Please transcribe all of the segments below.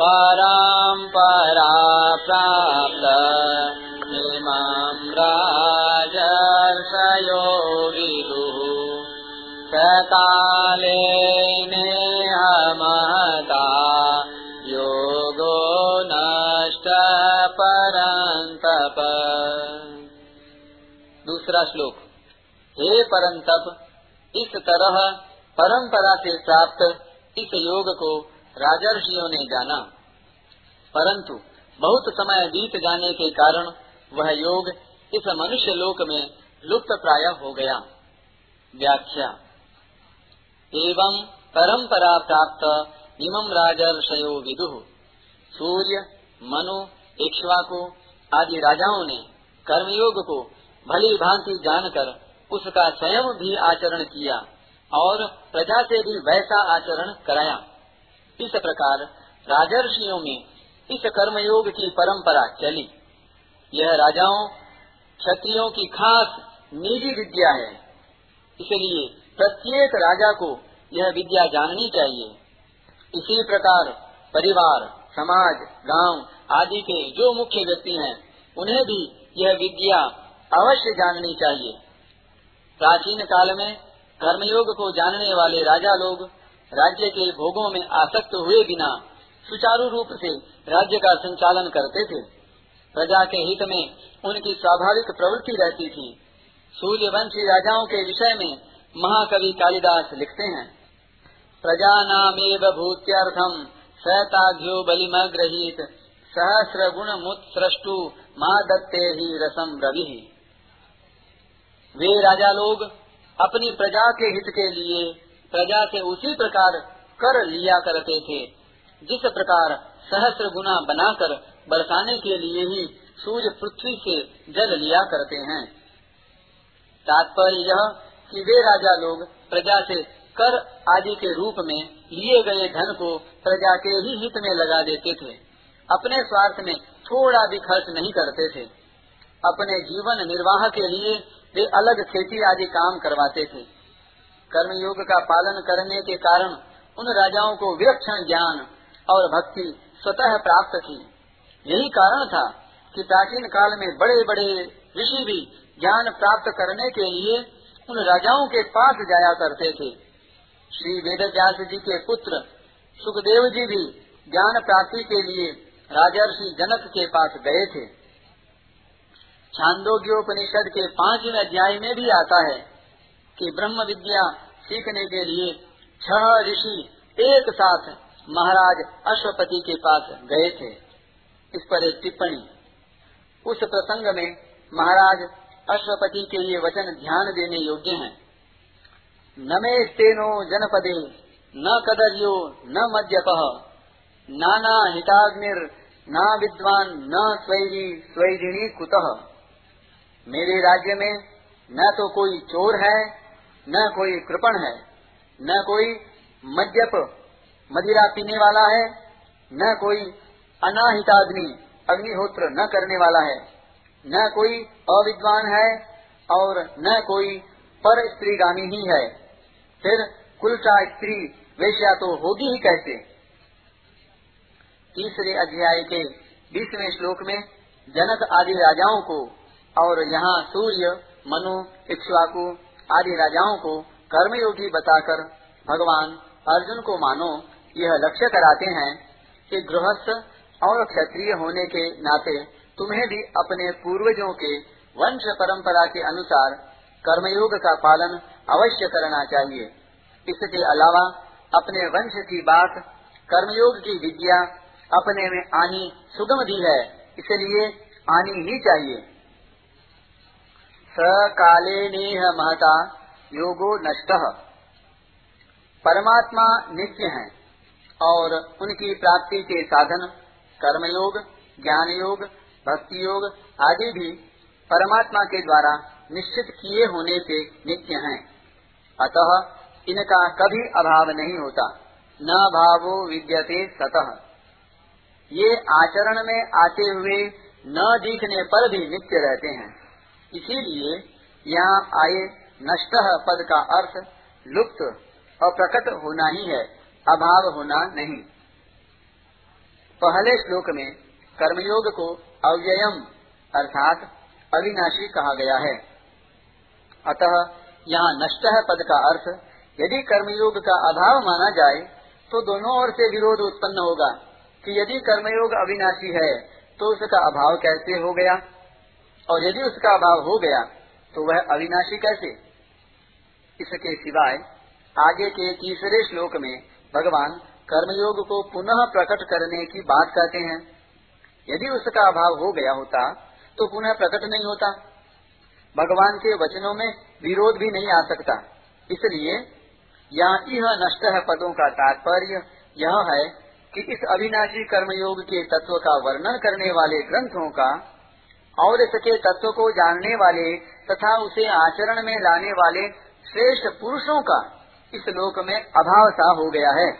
परम्परा प्राप्त इमं राजर्षयो विदुः। सकाले महता योगो नष्ट परन्तप। दूसरा श्लोक। हे परंतप इस तरह परंपरा से प्राप्त इस योग को राजर्षियों ने जाना। परंतु बहुत समय बीत जाने के कारण वह योग इस मनुष्य लोक में लुप्त प्राय हो गया। व्याख्या। एवं परंपरा प्राप्त इमम राजर्षयो विदु। सूर्य, मनु, इक्ष्वाकु आदि राजाओं ने कर्मयोग को भली भांति जानकर उसका स्वयं भी आचरण किया। और प्रजा से भी वैसा आचरण कराया। इस प्रकार राजर्षियों में इस कर्मयोग की परंपरा चली। यह राजाओं, क्षत्रियों की खास निजी विद्या है। इसलिए प्रत्येक राजा को यह विद्या जाननी चाहिए। इसी प्रकार परिवार, समाज, गाँव आदि के जो मुख्य व्यक्ति हैं, उन्हें भी यह विद्या अवश्य जाननी चाहिए। प्राचीन काल में कर्मयोग को जानने वाले राजा लोग राज्य के भोगों में आसक्त हुए बिना सुचारू रूप से राज्य का संचालन करते थे। प्रजा के हित में उनकी स्वाभाविक प्रवृत्ति रहती थी। सूर्यवंशी राजाओं के विषय में महाकवि कालिदास लिखते हैं प्रजा नामेव भूत्यर्थम सहताघ्यो बलिमग्रहित सहस्र गुण मुत सृष्टु माँ दत्ते ही रसम रवि। वे राजा लोग अपनी प्रजा के हित के लिए प्रजा से उसी प्रकार कर लिया करते थे, जिस प्रकार सहस्र गुना बनाकर बरसाने के लिए ही सूर्य पृथ्वी से जल लिया करते हैं। तात्पर्य यह कि वे राजा लोग प्रजा से कर आदि के रूप में लिए गए धन को प्रजा के ही हित में लगा देते थे। अपने स्वार्थ में थोड़ा भी खर्च नहीं करते थे। अपने जीवन निर्वाह के लिए वे अलग खेती आदि काम करवाते थे। कर्मयोग का पालन करने के कारण उन राजाओं को विलक्षण ज्ञान और भक्ति स्वतः प्राप्त थी। यही कारण था कि प्राचीन काल में बड़े बड़े ऋषि भी ज्ञान प्राप्त करने के लिए उन राजाओं के पास जाया करते थे। श्री वेद व्यास जी के पुत्र सुखदेव जी भी ज्ञान प्राप्ति के लिए राजर्षि जनक के पास गए थे। छांदोग्योपनिषद के पाँचवें अध्याय में भी आता है कि ब्रह्म विद्या सीखने के लिए छह ऋषि एक साथ महाराज अश्वपति के पास गए थे। इस पर एक टिप्पणी। उस प्रसंग में महाराज अश्वपति के ये वचन ध्यान देने योग्य हैं। न मे स्तेनो जनपदे, न कदर्यो, न मद्यप। नाना हिताग्निर, न विद्वान, न स्वैरी, स्वैरिणी कुतः। मेरे राज्य में न तो कोई चोर है, न कोई कृपण है, न कोई मद्यप, मदिरा पीने वाला है, न कोई अनाहिताग्नि अग्निहोत्र न करने वाला है, न कोई अविद्वान है और न कोई पर स्त्रीगामी ही है। फिर कुलचा स्त्री वेश्या तो होगी ही कैसे? तीसरे अध्याय के बीसवें श्लोक में जनक आदि राजाओं को और यहाँ सूर्य, मनु, इक्ष्वाकु आदि राजाओं को कर्मयोगी बताकर भगवान अर्जुन को मानो, यह लक्ष्य कराते हैं कि गृहस्थ और क्षत्रिय होने के नाते तुम्हें भी अपने पूर्वजों के वंश परंपरा के अनुसार कर्मयोग का पालन अवश्य करना चाहिए। इसके अलावा अपने वंश की बात, कर्मयोग की विद्या अपने में आनी सुगम भी है, इसलिए आनी ही चाहिए। स काले नेह महता योगो नष्ट। परमात्मा नित्य हैं और उनकी प्राप्ति के साधन, कर्मयोग ज्ञान योग भक्ति योग आदि भी परमात्मा के द्वारा निश्चित किए होने से नित्य हैं। अतः इनका कभी अभाव नहीं होता। न भावो विद्यते सतह ये आचरण में आते हुए न दिखने पर भी नित्य रहते हैं। इसीलिए यहाँ आए नष्ट पद का अर्थ लुप्त और प्रकट होना ही है, अभाव होना नहीं। पहले श्लोक में कर्मयोग को अव्ययम अर्थात अविनाशी कहा गया है। अतः यहाँ नष्ट पद का अर्थ यदि कर्मयोग का अभाव माना जाए तो दोनों ओर से विरोध उत्पन्न होगा कि यदि कर्मयोग अविनाशी है तो उसका अभाव कैसे हो गया? और यदि उसका अभाव हो गया तो वह अविनाशी कैसे? इसके सिवाय आगे के तीसरे श्लोक में भगवान कर्मयोग को पुनः प्रकट करने की बात कहते हैं। यदि उसका अभाव हो गया होता तो पुनः प्रकट नहीं होता। भगवान के वचनों में विरोध भी नहीं आ सकता। इसलिए यहाँ यह नष्ट है पदों का तात्पर्य यह है कि इस अविनाशी कर्मयोग के तत्व का वर्णन करने वाले ग्रंथों का और इसके तत्व को जानने वाले तथा उसे आचरण में लाने वाले श्रेष्ठ पुरुषों का इस लोक में अभाव सा हो गया है।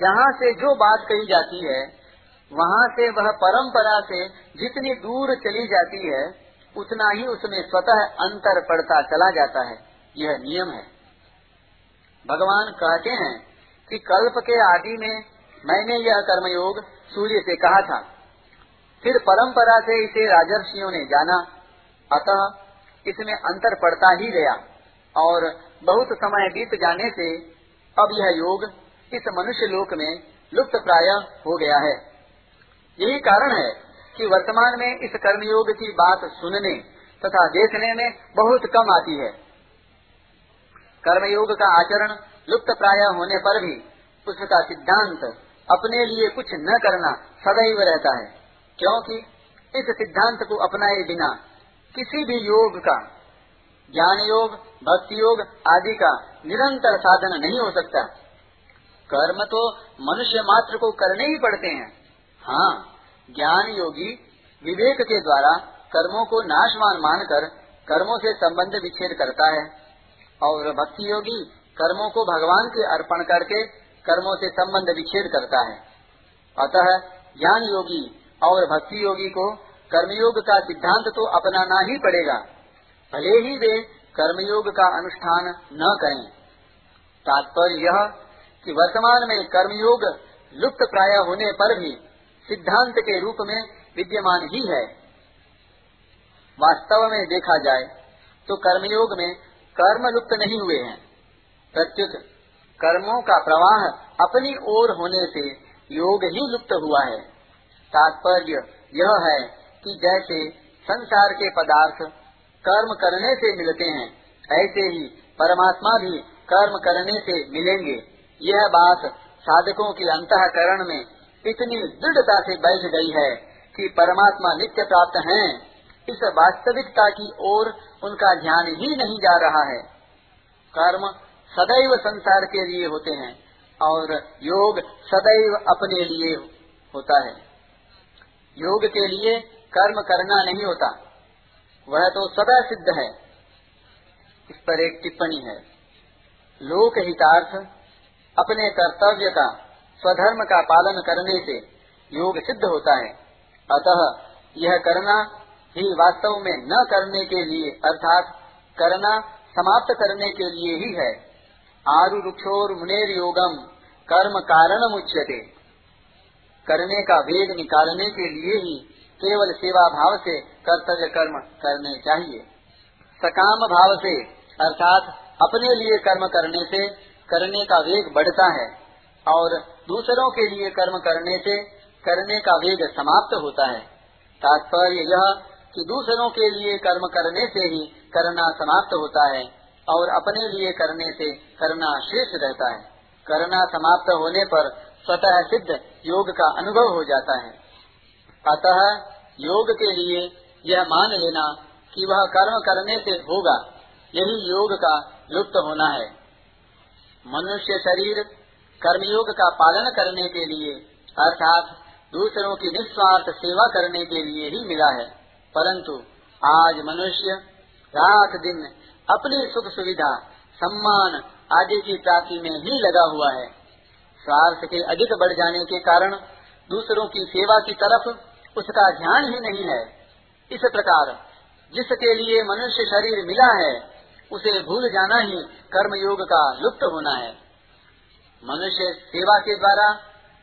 जहाँ से जो बात कही जाती है, वहाँ से वह परंपरा से जितनी दूर चली जाती है, उतना ही उसमें स्वतः अंतर पड़ता चला जाता है। यह नियम है। भगवान कहते हैं कि कल्प के आदि में मैंने यह कर्मयोग सूर्य से कहा था। फिर परंपरा से इसे राजर्षियों ने जाना। अतः इसमें अंतर पड़ता ही गया और बहुत समय बीत जाने से अब यह योग इस मनुष्य लोक में लुप्त प्राय हो गया है। यही कारण है कि वर्तमान में इस कर्मयोग की बात सुनने तथा देखने में बहुत कम आती है। कर्मयोग का आचरण लुप्त प्राय होने पर भी उसका सिद्धांत अपने लिए कुछ न करना सदैव रहता है। क्योंकि इस सिद्धांत को अपनाए बिना किसी भी योग का, ज्ञान योग, भक्ति योग आदि का निरंतर साधन नहीं हो सकता। कर्म तो मनुष्य मात्र को करने ही पड़ते हैं। हाँ ज्ञान योगी विवेक के द्वारा कर्मों को नाशवान मानकर कर्मों से संबंध विच्छेद करता है और भक्ति योगी कर्मों को भगवान के अर्पण करके कर्मों से संबंध विच्छेद करता है। अतः ज्ञान योगी और भक्ति योगी को कर्मयोग का सिद्धांत तो अपनाना ही पड़ेगा। भले ही वे कर्मयोग का अनुष्ठान न करें। तात्पर्य यह कि वर्तमान में कर्मयोग लुप्त प्राय होने पर भी सिद्धांत के रूप में विद्यमान ही है। वास्तव में देखा जाए तो कर्मयोग में कर्म लुप्त नहीं हुए हैं। प्रत्युत, कर्मों का प्रवाह अपनी ओर होने से योग ही लुप्त हुआ है। तात्पर्य यह है कि जैसे संसार के पदार्थ कर्म करने से मिलते हैं, ऐसे ही परमात्मा भी कर्म करने से मिलेंगे। यह बात साधकों के अंतकरण में इतनी दृढ़ता से बैठ गई है कि परमात्मा नित्य प्राप्त हैं। इस वास्तविकता की ओर उनका ध्यान ही नहीं जा रहा है। कर्म सदैव संसार के लिए होते हैं और योग सदैव अपने लिए होता है। योग के लिए कर्म करना नहीं होता। वह तो सदा सिद्ध है। इस पर एक टिप्पणी है। लोक हितार्थ, अपने कर्तव्य का, स्वधर्म का पालन करने से योग सिद्ध होता है। अतः यह करना ही वास्तव में न करने के लिए, अर्थात करना समाप्त करने के लिए ही है। आरु रुक्षोर मुनेर योगम कर्म कारण उच्यते करने का वेग निकालने के लिए ही केवल सेवा भाव से कर्तव्य कर्म करने चाहिए। सकाम भाव से, अर्थात अपने लिए कर्म करने से करने का वेग बढ़ता है और दूसरों के लिए कर्म करने से करने का वेग समाप्त होता है। तात्पर्य यह कि दूसरों के लिए कर्म करने से ही करना समाप्त होता है और अपने लिए करने से करना शेष रहता है। करना समाप्त होने पर स्वतः सिद्ध योग का अनुभव हो जाता है। अतः योग के लिए यह मान लेना कि वह कर्म करने से होगा, यही योग का लुप्त होना है। मनुष्य शरीर कर्मयोग का पालन करने के लिए, अर्थात दूसरों की निस्वार्थ सेवा करने के लिए ही मिला है। परंतु आज मनुष्य रात दिन अपनी सुख सुविधा, सम्मान आदि की प्राप्ति में ही लगा हुआ है। स्वार्थ के अधिक बढ़ जाने के कारण दूसरों की सेवा की तरफ़ उसका ध्यान ही नहीं है। इस प्रकार जिसके लिए मनुष्य शरीर मिला है, उसे भूल जाना ही कर्म योग का लुप्त होना है। मनुष्य सेवा के द्वारा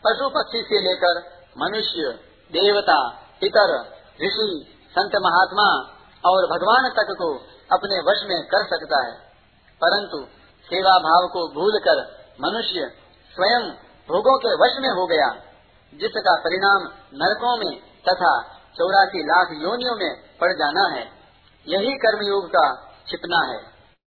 पशु पक्षी से लेकर मनुष्य, देवता, पितर, ऋषि, संत महात्मा और भगवान तक को अपने वश में कर सकता है। परंतु सेवा भाव को भूलकर मनुष्य स्वयं भोगों के वश में हो गया, जिसका परिणाम नरकों में तथा चौरासी लाख योनियों में पड़ जाना है। यही कर्मयोग का छिपना है।